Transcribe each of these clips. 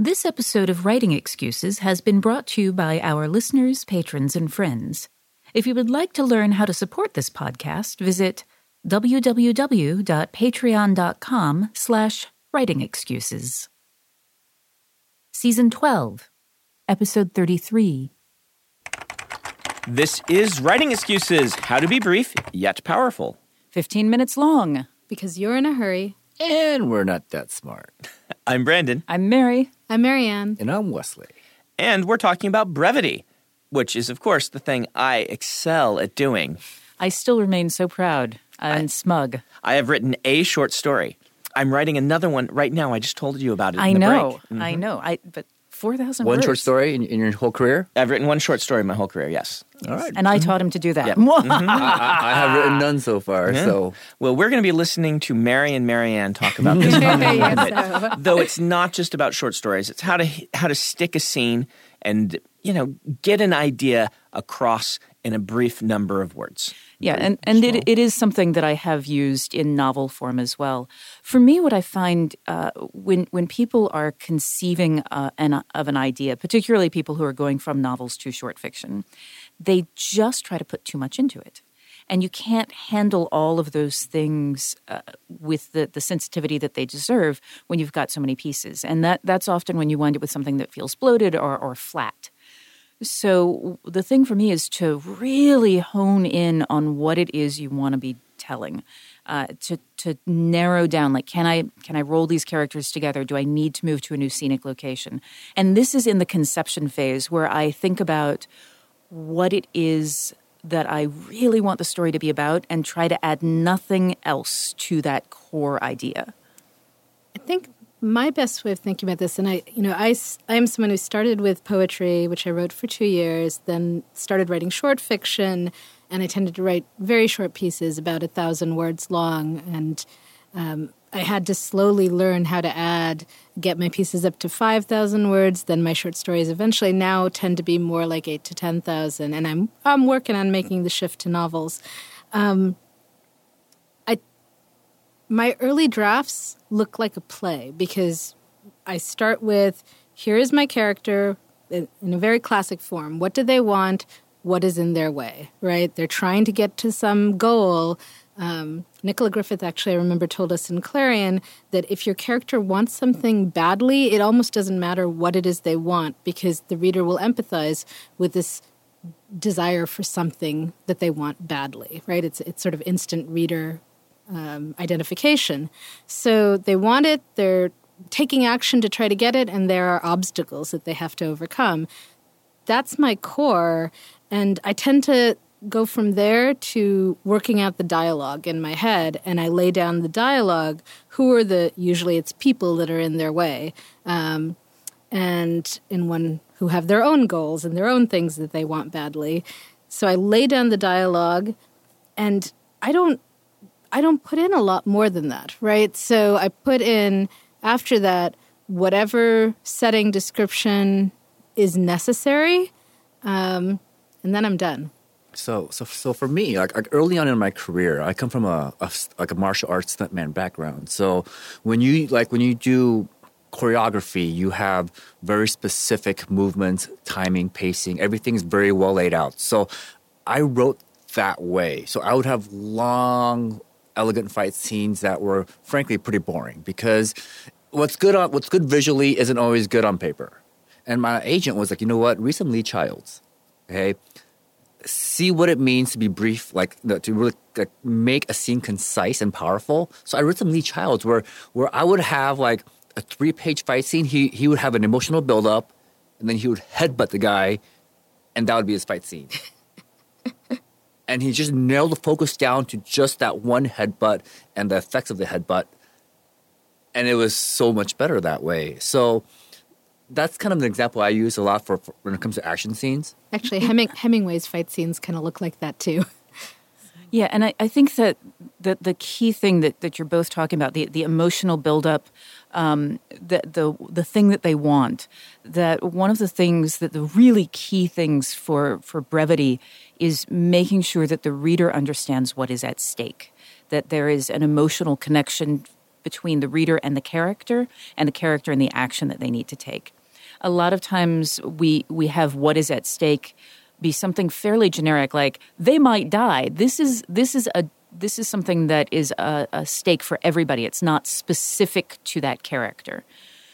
This episode of Writing Excuses has been brought to you by our listeners, patrons, and friends. If you would like to learn how to support this podcast, visit www.patreon.com slash writingexcuses. Season 12, Episode 33. This is Writing Excuses How to Be Brief Yet Powerful. 15 minutes long. Because you're in a hurry. And we're not that smart. I'm Brandon, I'm Mary. I'm Mary Anne. And I'm Wesley. and we're talking about brevity, which is, of course, the thing I excel at doing. I still remain so proud and smug. I have written a short story. I'm writing another one right now. I just told you about it. I in the know. break. Mm-hmm. I know. I but 4,000 One words. short story in, in your whole career? I've written one short story in my whole career, yes. All right. And I taught him to do that. Mm-hmm. I, I have written none so far, so Well, we're going to be listening to Mary and Mary Anne talk about this topic Yes, bit. Though it's not just about short stories. It's how to how to stick a scene and, you know, get an idea across in a brief number of words. Yeah, and, and it, it is something that I have used in novel form as well. For me, what I find uh, when when people are conceiving uh, an, of an idea, particularly people who are going from novels to short fiction, they just try to put too much into it. And you can't handle all of those things uh, with the, the sensitivity that they deserve when you've got so many pieces. And that, that's often when you wind up with something that feels bloated or, or flat. So the thing for me is to really hone in on what it is you want to be telling. Uh, to to narrow down like can I can I roll these characters together? Do I need to move to a new scenic location? And this is in the conception phase where I think about what it is that I really want the story to be about and try to add nothing else to that core idea. I think my best way of thinking about this, and I, you know, i i am someone who started with poetry, which I wrote for two years, then started writing short fiction, and I tended to write very short pieces, about a thousand words long, and um, I had to slowly learn how to add, get my pieces up to five thousand words. Then my short stories eventually now tend to be more like eight to ten thousand, and I'm I'm working on making the shift to novels. My early drafts look like a play because I start with here is my character in a very classic form. What do they want? What is in their way, right? They're trying to get to some goal. Um, Nicola Griffith actually, I remember, told us in Clarion that if your character wants something badly, it almost doesn't matter what it is they want because the reader will empathize with this desire for something that they want badly, right? It's it's sort of instant reader um, identification. So they want it, they're taking action to try to get it, and there are obstacles that they have to overcome. That's my core, and I tend to go from there to working out the dialogue in my head, and I lay down the dialogue. Who are the usually it's people that are in their way, um, and in one who have their own goals and their own things that they want badly. So I lay down the dialogue, and I don't I don't put in a lot more than that, right? So I put in after that whatever setting description is necessary, um, and then I'm done. so so so for me, like, like early on in my career, I come from a, a like a martial arts stuntman background. So when you like when you do choreography, you have very specific movements, timing, pacing. Everything's very well laid out. So I wrote that way. So I would have long, elegant fight scenes that were frankly pretty boring because what's good on what's good visually isn't always good on paper. And my agent was like, you know what, read some Lee Childs. Okay. See what it means to be brief, like to really like, make a scene concise and powerful. So I read some Lee Childs where where I would have like a three page fight scene. He he would have an emotional build up, and then he would headbutt the guy, and that would be his fight scene. and he just nailed the focus down to just that one headbutt and the effects of the headbutt. And it was so much better that way. So that's kind of an example I use a lot for, for when it comes to action scenes. Actually, Heming- Hemingway's fight scenes kind of look like that too. Yeah, and I, I think that the, the key thing that, that you're both talking about, the, the emotional buildup, um, the, the, the thing that they want, that one of the things that the really key things for, for brevity is making sure that the reader understands what is at stake, that there is an emotional connection between the reader and the character, and the character and the action that they need to take. A lot of times we we have what is at stake be something fairly generic, like they might die. This is this is a this is something that is a, a stake for everybody. It's not specific to that character.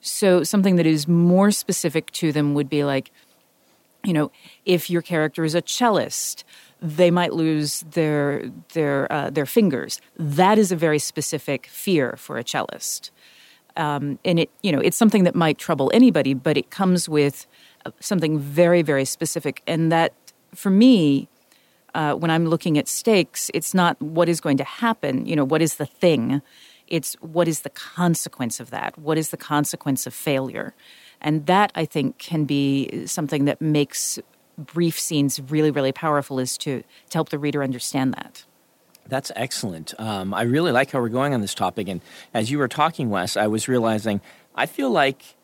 So something that is more specific to them would be like, you know, if your character is a cellist, they might lose their their uh, their fingers. That is a very specific fear for a cellist, um, and it you know it's something that might trouble anybody, but it comes with uh, something very very specific, and that for me. Uh, when I'm looking at stakes, it's not what is going to happen, you know, what is the thing. It's what is the consequence of that? What is the consequence of failure? And that, I think, can be something that makes brief scenes really, really powerful is to, to help the reader understand that. That's excellent. Um, I really like how we're going on this topic. And as you were talking, Wes, I was realizing I feel like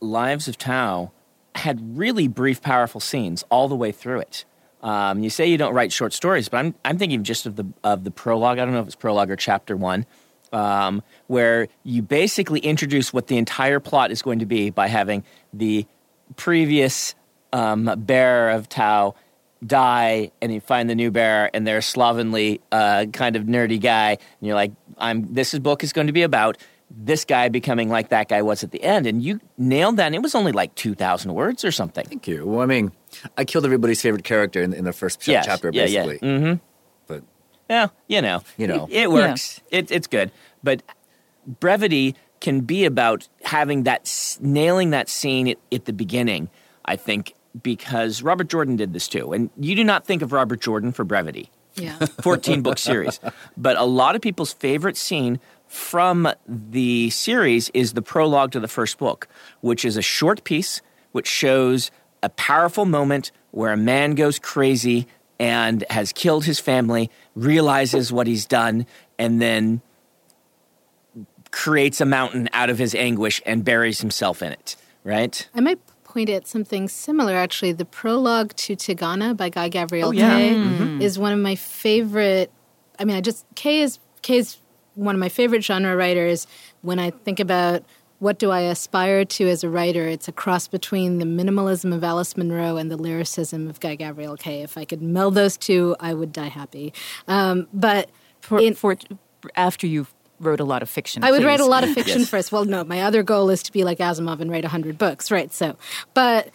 Lives of Tao had really brief, powerful scenes all the way through it. Um, you say you don't write short stories, but I'm, I'm thinking just of the, of the prologue. I don't know if it's prologue or chapter one, um, where you basically introduce what the entire plot is going to be by having the previous um, bearer of Tao die, and you find the new bearer, and they're a slovenly, uh, kind of nerdy guy, and you're like, "I'm this book is going to be about." This guy becoming like that guy was at the end, and you nailed that. And it was only like two thousand words or something. Thank you. Well, I mean, I killed everybody's favorite character in, in the first Yes. chapter, Yeah, yeah. basically. Mm-hmm. But Yeah, you know, You know. it, it works. It, it's good, but brevity can be about having that nailing that scene at, at the beginning. I think because Robert Jordan did this too, and you do not think of Robert Jordan for brevity. Yeah. 14 book series. But a lot of people's favorite scene from the series is the prologue to the first book, which is a short piece which shows a powerful moment where a man goes crazy and has killed his family, realizes what he's done, and then creates a mountain out of his anguish and buries himself in it, right? I might point at something similar, actually. The prologue to Tigana by Guy Gabriel Oh, yeah. Kay mm-hmm. Mm-hmm. is one of my favorite. I mean, I just, Kay is, Kay is one of my favorite genre writers. When I think about what do I aspire to as a writer, it's a cross between the minimalism of Alice Munro and the lyricism of Guy Gabriel Kay. If I could meld those two, I would die happy. Um, but For, in- for after you wrote a lot of fiction, I would write a lot of fiction Yes. first. Well, no, my other goal is to be like Asimov and write 100 books, right? So, but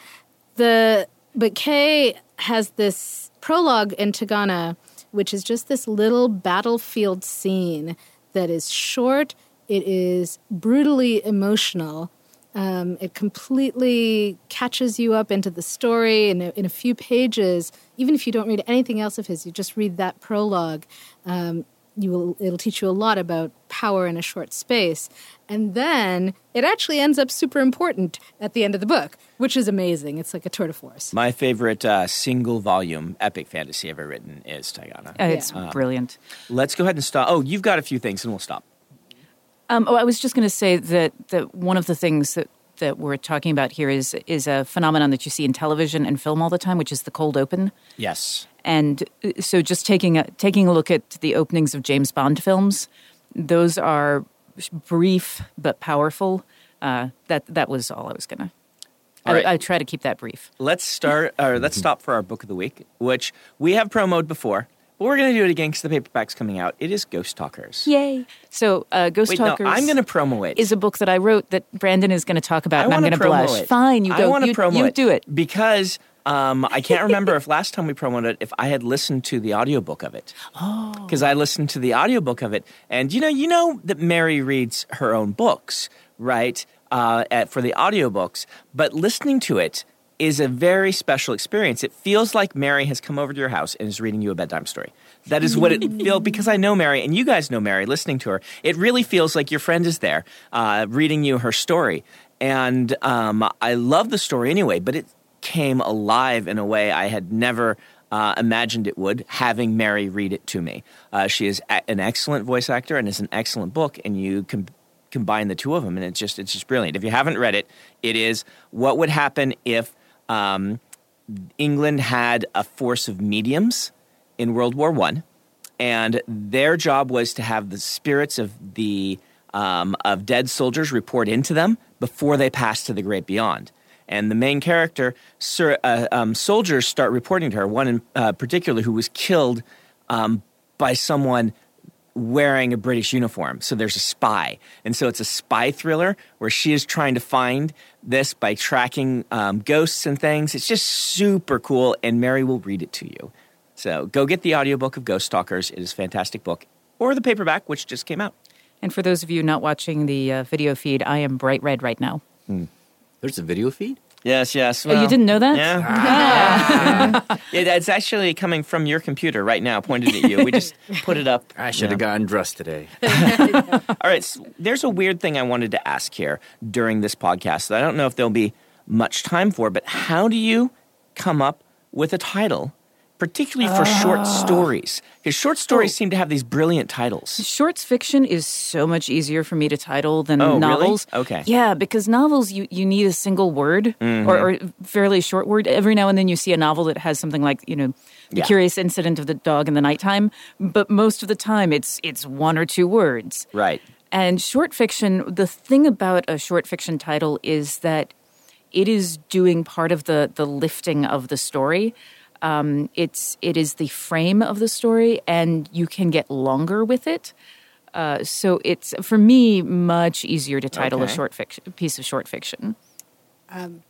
the but Kay has this prologue in Tigana, which is just this little battlefield scene that is short. It is brutally emotional. Um, it completely catches you up into the story in a, in a few pages. Even if you don't read anything else of his, you just read that prologue. Um, you will it'll teach you a lot about power in a short space and then it actually ends up super important at the end of the book which is amazing it's like a tour de force My favorite uh, single volume epic fantasy ever written is Tigana. Uh, It's Yeah. brilliant. Let's go ahead and stop. Oh, you've got a few things, and we'll stop. Um, oh, I was just going to say that that one of the things that that we're talking about here is is a phenomenon that you see in television and film all the time, which is the cold open. Yes. And uh, so, just taking a, taking a look at the openings of James Bond films, those are brief but powerful. Uh, that that was all I was gonna. All right. I, I try to keep that brief. Let's start, or let's stop for our book of the week, which we have promoted before, but we're going to do it again because the paperback's coming out. It is Ghost Talkers. Yay! So, uh, Ghost Wait, no, Talkers. I'm going to promo it. is a book that I wrote that Brandon is going to talk about, I and I'm going to blush. it. Fine, you I go. want to you, promo you it do it. because um, I can't remember if last time we promoted it if I had listened to the audiobook of it. Oh, because I listened to the audiobook of it, and you know, you know that Mary reads her own books, right? Uh, at, for the audiobooks, but listening to it is a very special experience. It feels like Mary has come over to your house and is reading you a bedtime story. That is what it feels because I know Mary and you guys know Mary. Listening to her, it really feels like your friend is there uh, reading you her story, and um, I love the story anyway. But it came alive in a way I had never. Uh, imagined it would, having Mary read it to me. Uh, she is a- an excellent voice actor and is an excellent book, and you can combine the two of them, and it's just it's just brilliant. If you haven't read it, it is what would happen if um, England had a force of mediums in World War One, and their job was to have the spirits of the um, of dead soldiers report into them before they pass to the great beyond. And the main character, sir, uh, um, soldiers start reporting to her. One in uh, particular who was killed um, by someone wearing a British uniform. So there's a spy. And so it's a spy thriller where she is trying to find this by tracking um, ghosts and things. It's just super cool, and Mary will read it to you. So go get the audiobook of Ghost Talkers. It is a fantastic book. Or the paperback, which just came out. And for those of you not watching the uh, video feed, I am bright red right now. There's a video feed. Yes, yes. Oh, you didn't know that? Yeah. Ah. It- it's actually coming from your computer right now, pointed at you. We just put it up. I should have Yeah. gotten dressed today. All right, so there's a weird thing I wanted to ask here during this podcast that I don't know if there'll be much time for, but how do you come up with a title, particularly for short stories? Because short stories seem to have these brilliant titles. Shorts fiction is so much easier for me to title than Oh, really? novels. Okay. Yeah, because novels you, you need a single word Mm-hmm. or, or fairly short word. Every now and then you see a novel that has something like you know, the Yeah. curious incident of the dog in the nighttime, but most of the time it's it's one or two words. Right. And short fiction, the thing about a short fiction title is that it is doing part of the the lifting of the story. Um, it's it is the frame of the story, and you can get longer with it. Uh, so it's for me much easier to title a short fiction piece of short fiction.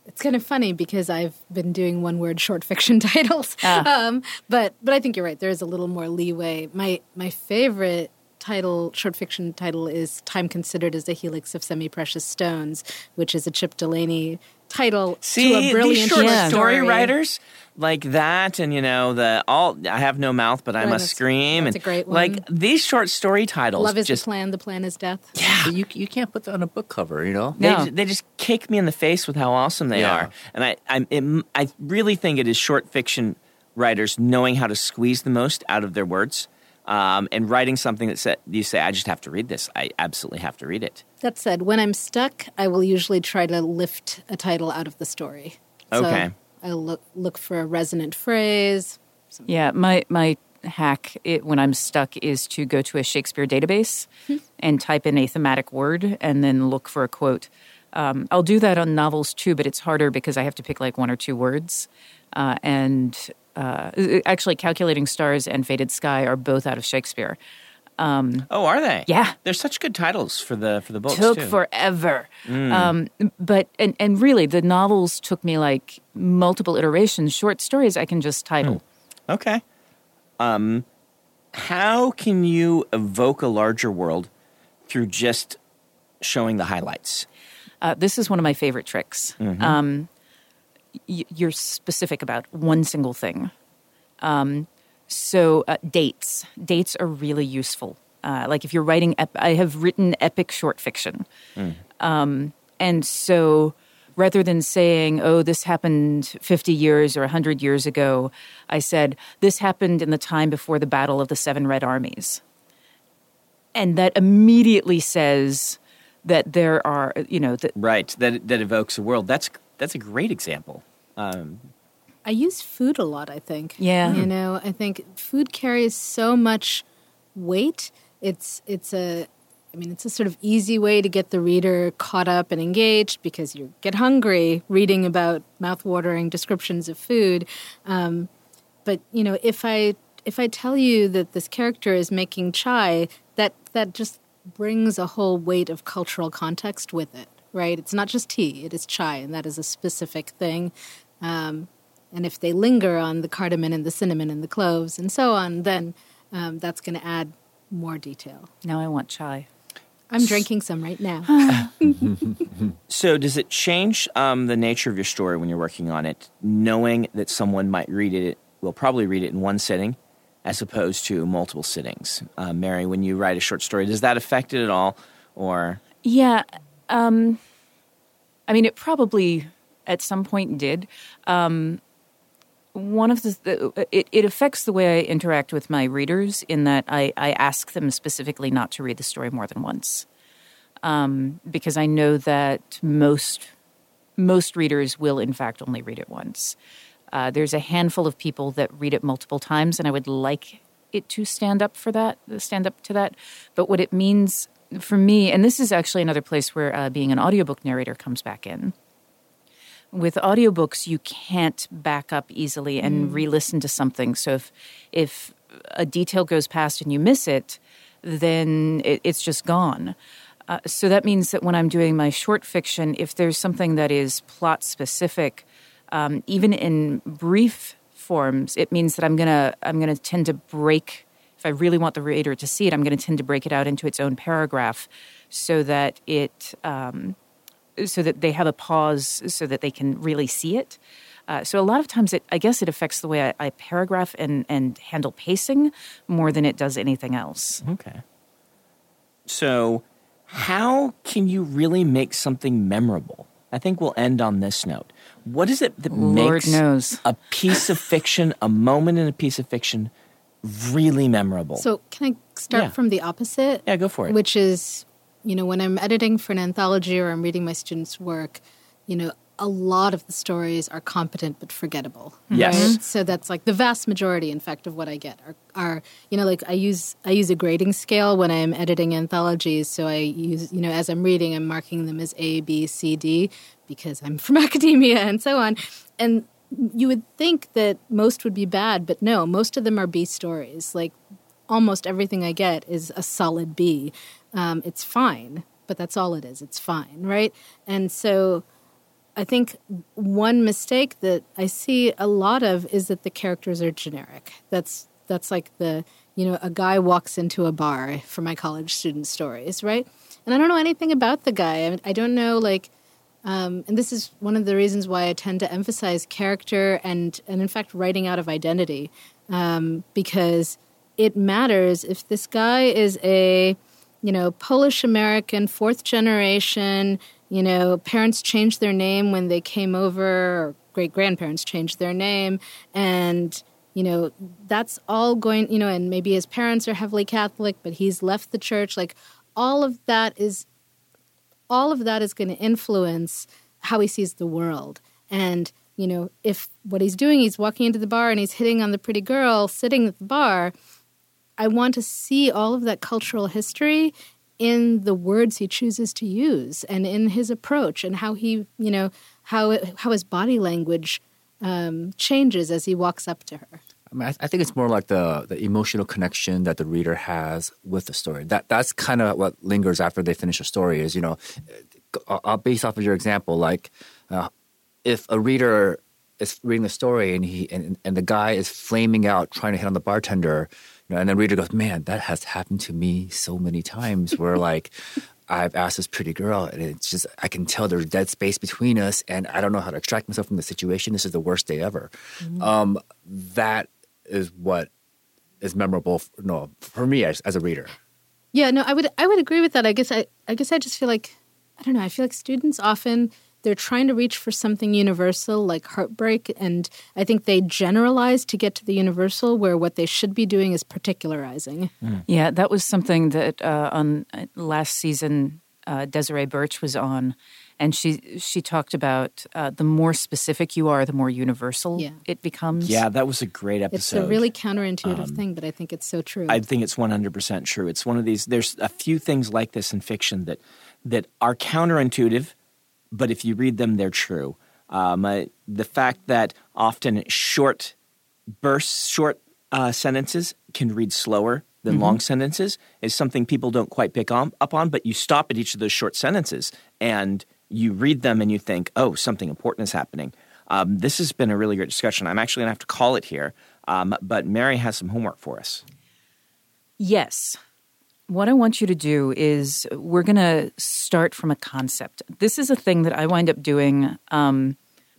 It's kind of funny because I've been doing one word short fiction titles. Ah. Um, but but I think you're right. There is a little more leeway. My my favorite title short fiction title is Time Considered as a Helix of Semi Precious Stones, which is a Chip Delany title See, to a brilliant these short Yeah. story story. writers like that, and you know the all. I have no mouth, but I Right, must scream. that's and a great one. Like these short story titles, Love is just the plan, the plan is death. yeah, You you can't put that on a book cover, you know. They, No. they just kick me in the face with how awesome they Yeah. are, and I I, it, I really think it is short fiction writers knowing how to squeeze the most out of their words, um, and writing something that said, you say, I just have to read this. I absolutely have to read it. That said, when I'm stuck, I will usually try to lift a title out of the story. So Okay. I look look for a resonant phrase. Yeah, my my hack it, when I'm stuck is to go to a Shakespeare database and type in a thematic word and then look for a quote. Um, I'll do that on novels too, but it's harder because I have to pick like one or two words. Uh, and uh, actually, Calculating Stars and Fated Sky are both out of Shakespeare. Oh, are they? Yeah. they're such good titles for the for the books took too. forever. Um, but and and really, the novels took me like multiple iterations. Short stories I can just title. Okay. Um, how can you evoke a larger world through just showing the highlights? Uh, this is one of my favorite tricks. Um, y- you're specific about one single thing. Um, so uh, dates, dates are really useful. Uh, like if you're writing, ep- I have written epic short fiction, um, and so rather than saying, "Oh, this happened 50 years or 100 years ago," I said, "This happened in the time before the Battle of the Seven Red Armies," and that immediately says that there are, you know, that Right, that that evokes a world. That's that's a great example. Um, I use food a lot, I think. Yeah. You know, I think food carries so much weight. It's it's a I mean, it's a sort of easy way to get the reader caught up and engaged because you get hungry reading about mouth-watering descriptions of food. Um, but you know, if I if I tell you that this character is making chai, that that just brings a whole weight of cultural context with it, right? It's not just tea; it is chai, and that is a specific thing. Um, and if they linger on the cardamom and the cinnamon and the cloves and so on, then um, that's going to add more detail. now I want chai. I'm drinking some right now. so, does it change um, the nature of your story when you're working on it, knowing that someone might read it, will probably read it in one sitting, as opposed to multiple sittings? Uh, Mary, when you write a short story, does that affect it at all, or Yeah. Um, I mean, it probably at some point did. Um, one of the, it, it affects the way I interact with my readers in that I, I ask them specifically not to read the story more than once, um, because I know that most most readers will in fact only read it once. Uh, there's a handful of people that read it multiple times, and I would like it to stand up for that, stand up to that. But what it means, for me, and this is actually another place where uh, being an audiobook narrator comes back in. With audiobooks, you can't back up easily and re-listen to something. So if if a detail goes past and you miss it, then it, it's just gone. Uh, so that means that when I'm doing my short fiction, if there's something that is plot specific, um, even in brief forms, it means that I'm gonna I'm gonna tend to break. If I really want the reader to see it, I'm going to tend to break it out into its own paragraph, so that it um, so that they have a pause, so that they can really see it. Uh, so a lot of times, it I guess it affects the way I, I paragraph and and handle pacing more than it does anything else. Okay. So, how can you really make something memorable? I think we'll end on this note. What is it that Lord makes knows. a piece of fiction, a moment in a piece of fiction, really memorable? So, can I start Yeah. from the opposite? yeah, go for it. Which is, you know, when I'm editing for an anthology or I'm reading my students' work, you know, a lot of the stories are competent but forgettable. Yes. Right? Mm-hmm. So that's like the vast majority, in fact, of what I get are, are you know, like I use I use a grading scale when I'm editing anthologies. So I use, you know, as I'm reading, I'm marking them as A, B, C, D because I'm from academia and so on. And you would think that most would be bad, but no, most of them are B stories. Like almost everything I get is a solid B. Um, it's fine, but that's all it is. It's fine, right? And so I think one mistake that I see a lot of is that the characters are generic. That's that's like the you know a guy walks into a bar for my college student stories, right? And I don't know anything about the guy. I, I don't know like um, and this is one of the reasons why I tend to emphasize character and, and in fact, writing out of identity, um, because it matters if this guy is a, you know, Polish American, fourth generation, you know, parents changed their name when they came over, or great grandparents changed their name, and you know, that's all going, you know, and maybe his parents are heavily Catholic, but he's left the church. Like, all of that is all of that is going to influence how he sees the world. And, you know, if what he's doing, he's walking into the bar and he's hitting on the pretty girl sitting at the bar, I want to see all of that cultural history in the words he chooses to use and in his approach and how he, you know, how, how his body language um, changes as he walks up to her. I mean, I, I think it's more like the the emotional connection that the reader has with the story. That that's kind of what lingers after they finish a story. Is you know, uh, uh, based off of your example, like uh, if a reader is reading the story and he and, and the guy is flaming out trying to hit on the bartender, you know, and the reader goes, "Man, that has happened to me so many times." Where like. I've asked this pretty girl, and it's just I can tell there's dead space between us, and I don't know how to extract myself from the situation. This is the worst day ever. Um, that is what is memorable. For, no, for me as, as a reader. Yeah, no, I would I would agree with that. I guess I I guess I just feel like I don't know, I feel like students often they're trying to reach for something universal like heartbreak and I think they generalize to get to the universal where what they should be doing is particularizing. Yeah, that was something that uh, on uh, last season uh, Desiree Burch was on, and she she talked about uh, the more specific you are, the more universal Yeah. it becomes. yeah, that was a great episode. It's a really counterintuitive thing, but I think it's so true. I think it's 100% true. It's one of these there's a few things like this in fiction that that are counterintuitive, but if you read them they're true. Um, uh, the fact that often short bursts, short uh, sentences can read slower than long sentences is something people don't quite pick on, up on, but you stop at each of those short sentences and you read them and you think, oh, something important is happening. Um, this has been a really great discussion. I'm actually going to have to call it here, um, but Mary has some homework for us. Yes. What I want you to do is we're going to start from a concept. This is a thing that I wind up doing. Um,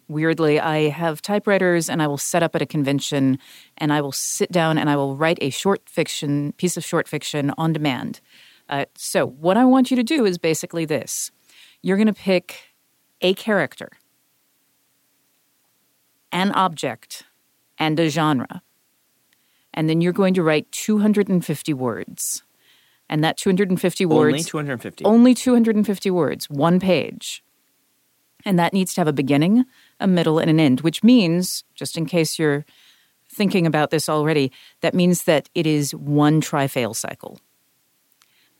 weirdly, I have typewriters and I will set up at a convention and I will sit down and I will write a short fiction, piece of short fiction on demand. Uh, so, what I want you to do is basically this you're going to pick a character, an object, and a genre and then you're going to write 250 words. And that 250 words Only 250. only 250 words, one page. And that needs to have a beginning, a middle, and an end, which means, just in case you're thinking about this already, that means that it is one try fail cycle.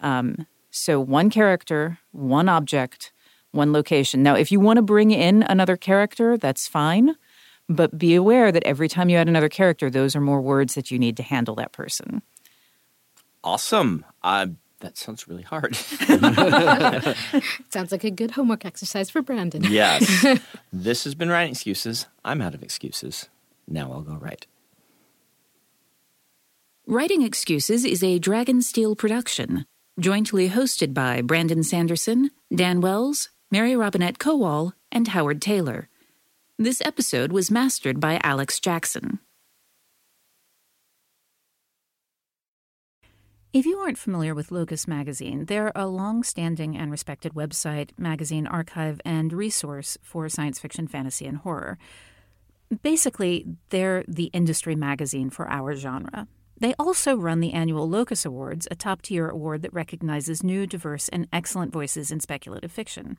Um, So one character, one object, one location. Now, if you want to bring in another character, that's fine. But be aware that every time you add another character, those are more words that you need to handle that person. Awesome. Uh, that sounds really hard. Sounds like a good homework exercise for Brandon. yes. this has been Writing Excuses. I'm out of excuses. Now I'll go write. Writing Excuses is a Dragonsteel production, jointly hosted by Brandon Sanderson, Dan Wells, Mary Robinette Kowal, and Howard Tayler. This episode was mastered by Alex Jackson. If you aren't familiar with Locus Magazine, they're a long standing and respected website, magazine archive, and resource for science fiction, fantasy, and horror. Basically, they're the industry magazine for our genre. They also run the annual Locus Awards, a top tier award that recognizes new, diverse, and excellent voices in speculative fiction.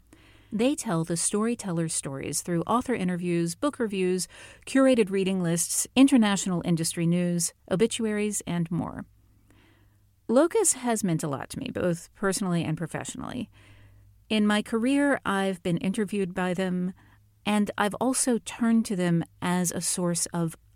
They tell the storyteller's stories through author interviews, book reviews, curated reading lists, international industry news, obituaries, and more. Locus has meant a lot to me, both personally and professionally. In my career, I've been interviewed by them, and I've also turned to them as a source of